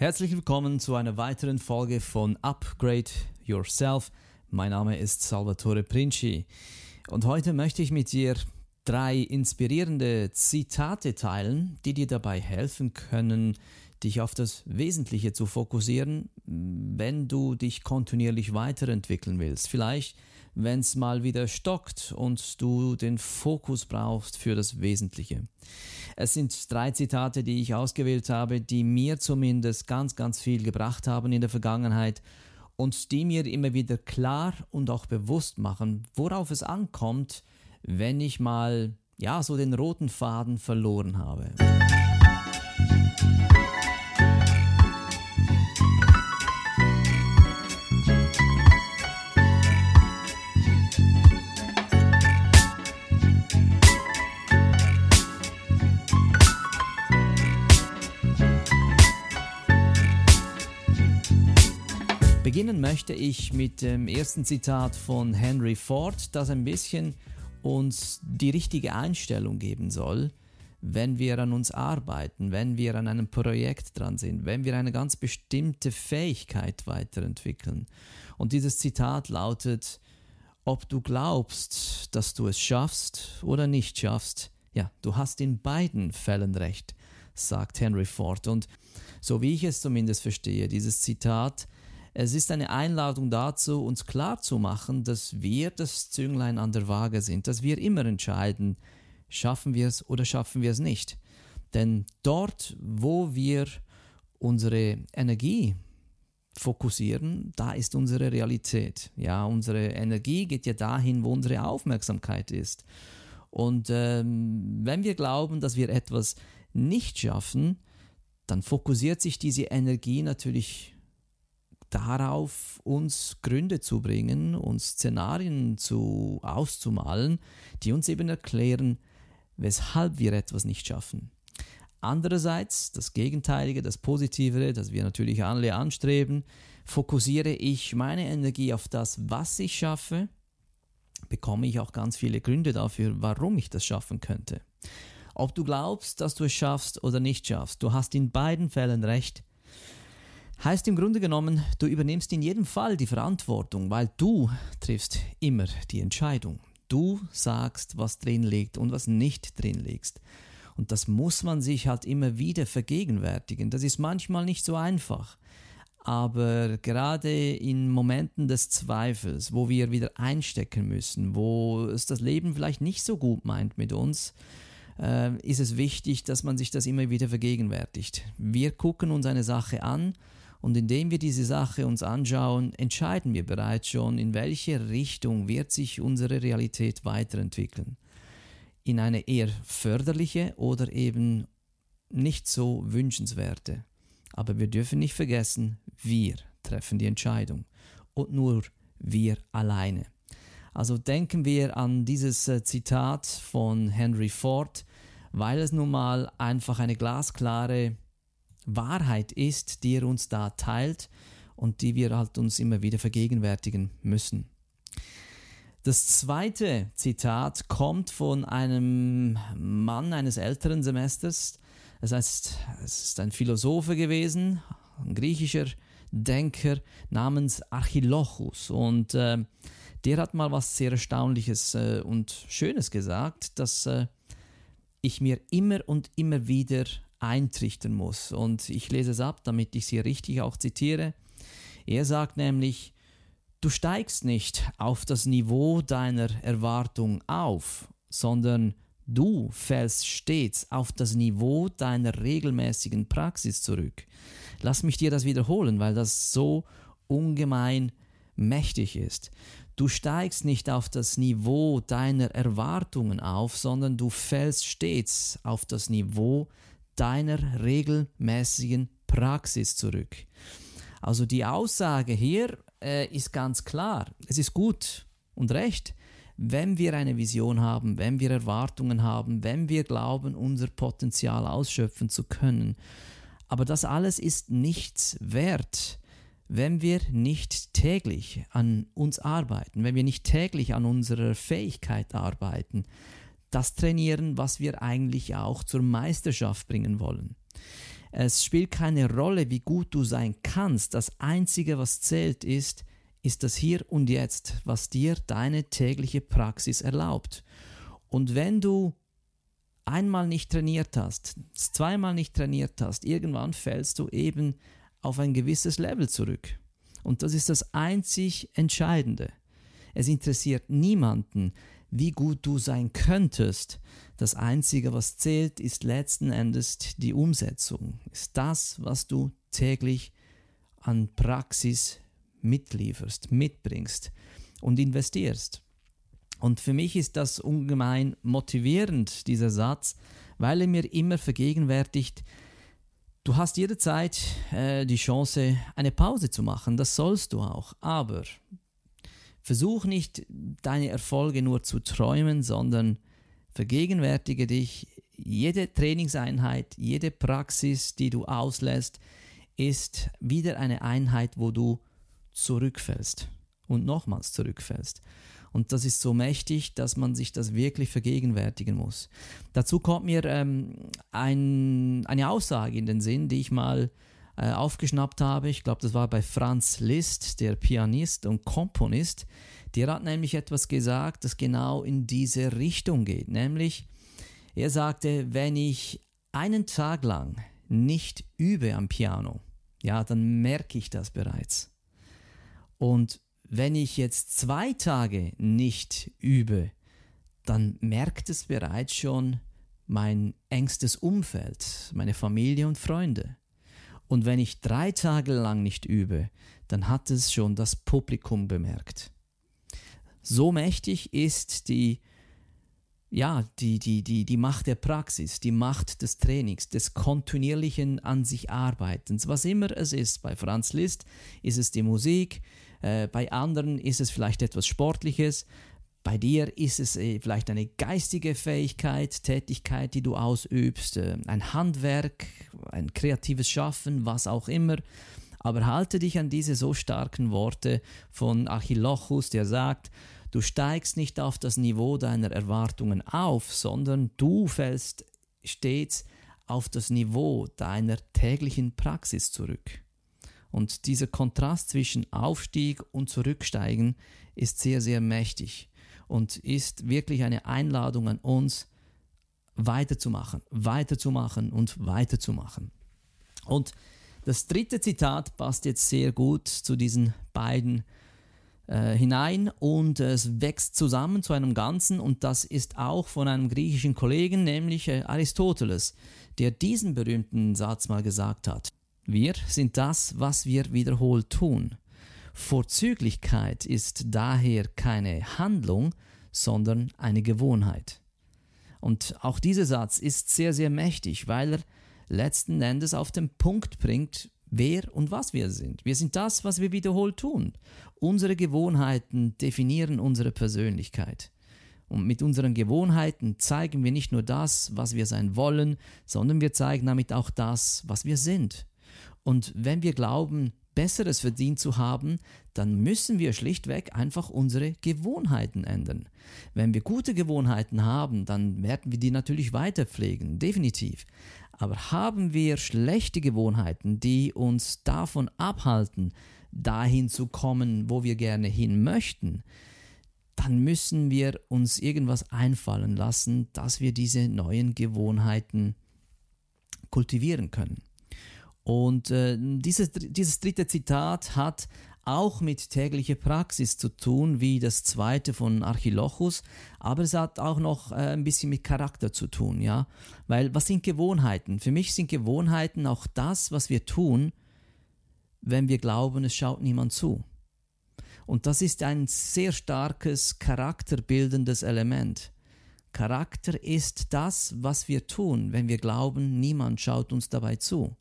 Herzlich willkommen zu einer weiteren Folge von Upgrade Yourself. Mein Name ist Salvatore Princi und heute möchte ich mit dir drei inspirierende Zitate teilen, die dir dabei helfen können, dich auf das Wesentliche zu fokussieren, wenn du dich kontinuierlich weiterentwickeln willst. Vielleicht, wenn es mal wieder stockt und du den Fokus brauchst für das Wesentliche. Es sind drei Zitate, die ich ausgewählt habe, die mir zumindest ganz, ganz viel gebracht haben in der Vergangenheit und die mir immer wieder klar und auch bewusst machen, worauf es ankommt, wenn ich mal ja so den roten Faden verloren habe. Beginnen möchte ich mit dem ersten Zitat von Henry Ford, das ein bisschen uns die richtige Einstellung geben soll, wenn wir an uns arbeiten, wenn wir an einem Projekt dran sind, wenn wir eine ganz bestimmte Fähigkeit weiterentwickeln. Und dieses Zitat lautet, ob du glaubst, dass du es schaffst oder nicht schaffst, ja, du hast in beiden Fällen recht, sagt Henry Ford. Und so wie ich es zumindest verstehe, dieses Zitat es ist eine Einladung dazu, uns klarzumachen, dass wir das Zünglein an der Waage sind, dass wir immer entscheiden, schaffen wir es oder schaffen wir es nicht. Denn dort, wo wir unsere Energie fokussieren, da ist unsere Realität. Ja, unsere Energie geht ja dahin, wo unsere Aufmerksamkeit ist. Und ähm, wenn wir glauben, dass wir etwas nicht schaffen, dann fokussiert sich diese Energie natürlich darauf, uns Gründe zu bringen, uns Szenarien zu, auszumalen, die uns eben erklären, weshalb wir etwas nicht schaffen. Andererseits, das Gegenteilige, das Positivere, das wir natürlich alle anstreben, fokussiere ich meine Energie auf das, was ich schaffe, bekomme ich auch ganz viele Gründe dafür, warum ich das schaffen könnte. Ob du glaubst, dass du es schaffst oder nicht schaffst, du hast in beiden Fällen recht. Heißt im Grunde genommen, du übernimmst in jedem Fall die Verantwortung, weil du triffst immer die Entscheidung. Du sagst, was drin liegt und was nicht drin liegt. Und das muss man sich halt immer wieder vergegenwärtigen. Das ist manchmal nicht so einfach. Aber gerade in Momenten des Zweifels, wo wir wieder einstecken müssen, wo es das Leben vielleicht nicht so gut meint mit uns, äh, ist es wichtig, dass man sich das immer wieder vergegenwärtigt. Wir gucken uns eine Sache an und indem wir diese Sache uns anschauen, entscheiden wir bereits schon, in welche Richtung wird sich unsere Realität weiterentwickeln. In eine eher förderliche oder eben nicht so wünschenswerte. Aber wir dürfen nicht vergessen, wir treffen die Entscheidung und nur wir alleine. Also denken wir an dieses äh, Zitat von Henry Ford, weil es nun mal einfach eine glasklare Wahrheit ist, die er uns da teilt und die wir halt uns immer wieder vergegenwärtigen müssen. Das zweite Zitat kommt von einem Mann eines älteren Semesters. Das heißt, es ist ein Philosophe gewesen, ein griechischer Denker namens Archilochus. Und äh, der hat mal was sehr Erstaunliches äh, und Schönes gesagt, dass äh, ich mir immer und immer wieder eintrichtern muss. Und ich lese es ab, damit ich sie richtig auch zitiere. Er sagt nämlich, du steigst nicht auf das Niveau deiner Erwartung auf, sondern du fällst stets auf das Niveau deiner regelmäßigen Praxis zurück. Lass mich dir das wiederholen, weil das so ungemein mächtig ist. Du steigst nicht auf das Niveau deiner Erwartungen auf, sondern du fällst stets auf das Niveau deiner regelmäßigen Praxis zurück. Also die Aussage hier äh, ist ganz klar. Es ist gut und recht, wenn wir eine Vision haben, wenn wir Erwartungen haben, wenn wir glauben, unser Potenzial ausschöpfen zu können. Aber das alles ist nichts wert, wenn wir nicht täglich an uns arbeiten, wenn wir nicht täglich an unserer Fähigkeit arbeiten, das trainieren, was wir eigentlich auch zur Meisterschaft bringen wollen. Es spielt keine Rolle, wie gut du sein kannst. Das Einzige, was zählt, ist, ist das Hier und Jetzt, was dir deine tägliche Praxis erlaubt. Und wenn du einmal nicht trainiert hast, zweimal nicht trainiert hast, irgendwann fällst du eben auf ein gewisses Level zurück. Und das ist das einzig Entscheidende. Es interessiert niemanden, wie gut du sein könntest. Das Einzige, was zählt, ist letzten Endes die Umsetzung, ist das, was du täglich an Praxis mitlieferst, mitbringst und investierst. Und für mich ist das ungemein motivierend, dieser Satz, weil er mir immer vergegenwärtigt, du hast jederzeit äh, die Chance, eine Pause zu machen, das sollst du auch, aber versuch nicht deine Erfolge nur zu träumen, sondern vergegenwärtige dich, jede Trainingseinheit, jede Praxis, die du auslässt, ist wieder eine Einheit, wo du zurückfällst und nochmals zurückfällst. Und das ist so mächtig, dass man sich das wirklich vergegenwärtigen muss. Dazu kommt mir ähm, ein, eine Aussage in den Sinn, die ich mal äh, aufgeschnappt habe. Ich glaube, das war bei Franz Liszt, der Pianist und Komponist. Der hat nämlich etwas gesagt, das genau in diese Richtung geht. Nämlich, er sagte, wenn ich einen Tag lang nicht übe am Piano, ja, dann merke ich das bereits. Und wenn ich jetzt zwei Tage nicht übe, dann merkt es bereits schon mein engstes Umfeld, meine Familie und Freunde. Und wenn ich drei Tage lang nicht übe, dann hat es schon das Publikum bemerkt. So mächtig ist die, ja, die, die, die, die Macht der Praxis, die Macht des Trainings, des kontinuierlichen an sich Arbeitens, was immer es ist. Bei Franz Liszt ist es die Musik, äh, bei anderen ist es vielleicht etwas Sportliches. Bei dir ist es äh, vielleicht eine geistige Fähigkeit, Tätigkeit, die du ausübst, äh, ein Handwerk, ein kreatives Schaffen, was auch immer. Aber halte dich an diese so starken Worte von Archilochus, der sagt, du steigst nicht auf das Niveau deiner Erwartungen auf, sondern du fällst stets auf das Niveau deiner täglichen Praxis zurück. Und dieser Kontrast zwischen Aufstieg und Zurücksteigen ist sehr, sehr mächtig und ist wirklich eine Einladung an uns, weiterzumachen, weiterzumachen und weiterzumachen. Und das dritte Zitat passt jetzt sehr gut zu diesen beiden äh, hinein und es wächst zusammen zu einem Ganzen und das ist auch von einem griechischen Kollegen, nämlich äh, Aristoteles, der diesen berühmten Satz mal gesagt hat. Wir sind das, was wir wiederholt tun. Vorzüglichkeit ist daher keine Handlung, sondern eine Gewohnheit. Und auch dieser Satz ist sehr, sehr mächtig, weil er letzten Endes auf den Punkt bringt, wer und was wir sind. Wir sind das, was wir wiederholt tun. Unsere Gewohnheiten definieren unsere Persönlichkeit. Und mit unseren Gewohnheiten zeigen wir nicht nur das, was wir sein wollen, sondern wir zeigen damit auch das, was wir sind. Und wenn wir glauben, Besseres verdient zu haben, dann müssen wir schlichtweg einfach unsere Gewohnheiten ändern. Wenn wir gute Gewohnheiten haben, dann werden wir die natürlich weiter pflegen, definitiv. Aber haben wir schlechte Gewohnheiten, die uns davon abhalten, dahin zu kommen, wo wir gerne hin möchten, dann müssen wir uns irgendwas einfallen lassen, dass wir diese neuen Gewohnheiten kultivieren können. Und äh, dieses, dieses dritte Zitat hat auch mit täglicher Praxis zu tun, wie das zweite von Archilochus, aber es hat auch noch äh, ein bisschen mit Charakter zu tun, ja. Weil was sind Gewohnheiten? Für mich sind Gewohnheiten auch das, was wir tun, wenn wir glauben, es schaut niemand zu. Und das ist ein sehr starkes charakterbildendes Element. Charakter ist das, was wir tun, wenn wir glauben, niemand schaut uns dabei zu.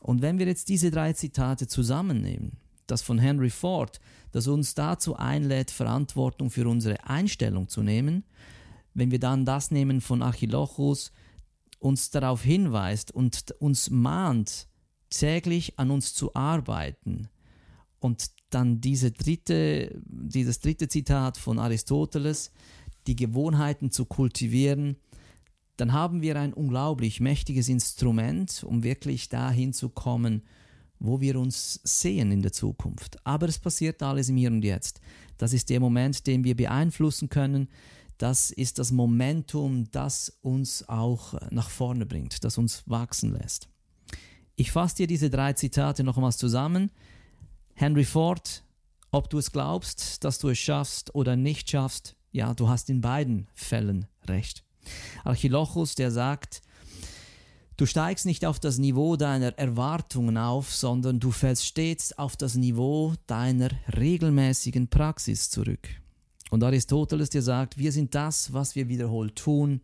Und wenn wir jetzt diese drei Zitate zusammennehmen, das von Henry Ford, das uns dazu einlädt, Verantwortung für unsere Einstellung zu nehmen, wenn wir dann das nehmen von Archilochus, uns darauf hinweist und uns mahnt, täglich an uns zu arbeiten, und dann diese dritte, dieses dritte Zitat von Aristoteles, die Gewohnheiten zu kultivieren, dann haben wir ein unglaublich mächtiges Instrument, um wirklich dahin zu kommen, wo wir uns sehen in der Zukunft. Aber es passiert alles im Hier und Jetzt. Das ist der Moment, den wir beeinflussen können. Das ist das Momentum, das uns auch nach vorne bringt, das uns wachsen lässt. Ich fasse dir diese drei Zitate nochmals zusammen. Henry Ford, ob du es glaubst, dass du es schaffst oder nicht schaffst, ja, du hast in beiden Fällen recht. Archilochus, der sagt, du steigst nicht auf das Niveau deiner Erwartungen auf, sondern du fällst stets auf das Niveau deiner regelmäßigen Praxis zurück. Und Aristoteles, der sagt, wir sind das, was wir wiederholt tun.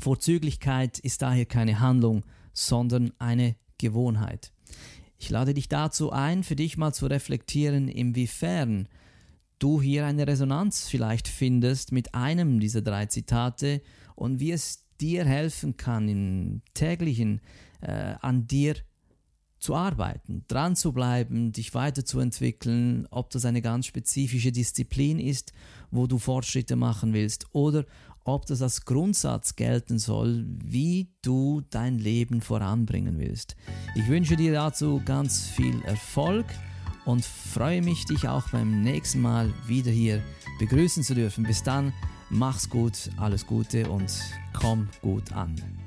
Vorzüglichkeit ist daher keine Handlung, sondern eine Gewohnheit. Ich lade dich dazu ein, für dich mal zu reflektieren, inwiefern du hier eine Resonanz vielleicht findest mit einem dieser drei Zitate und wie es dir helfen kann, im täglichen äh, an dir zu arbeiten, dran zu bleiben, dich weiterzuentwickeln, ob das eine ganz spezifische Disziplin ist, wo du Fortschritte machen willst, oder ob das als Grundsatz gelten soll, wie du dein Leben voranbringen willst. Ich wünsche dir dazu ganz viel Erfolg und freue mich, dich auch beim nächsten Mal wieder hier begrüßen zu dürfen. Bis dann, mach's gut, alles Gute und komm gut an.